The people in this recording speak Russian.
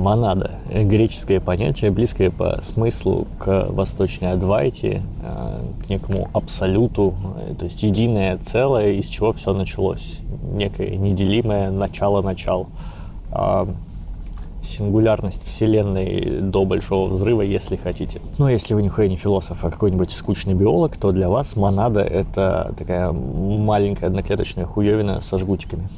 монада. Греческое понятие, близкое по смыслу к восточной Адвайте, э, к некому абсолюту, э, то есть единое целое, из чего все началось. Некое неделимое начало-начал а, сингулярность Вселенной до Большого Взрыва, если хотите. Но если вы нихуя не философ, а какой-нибудь скучный биолог, то для вас монада — это такая маленькая одноклеточная хуевина со жгутиками.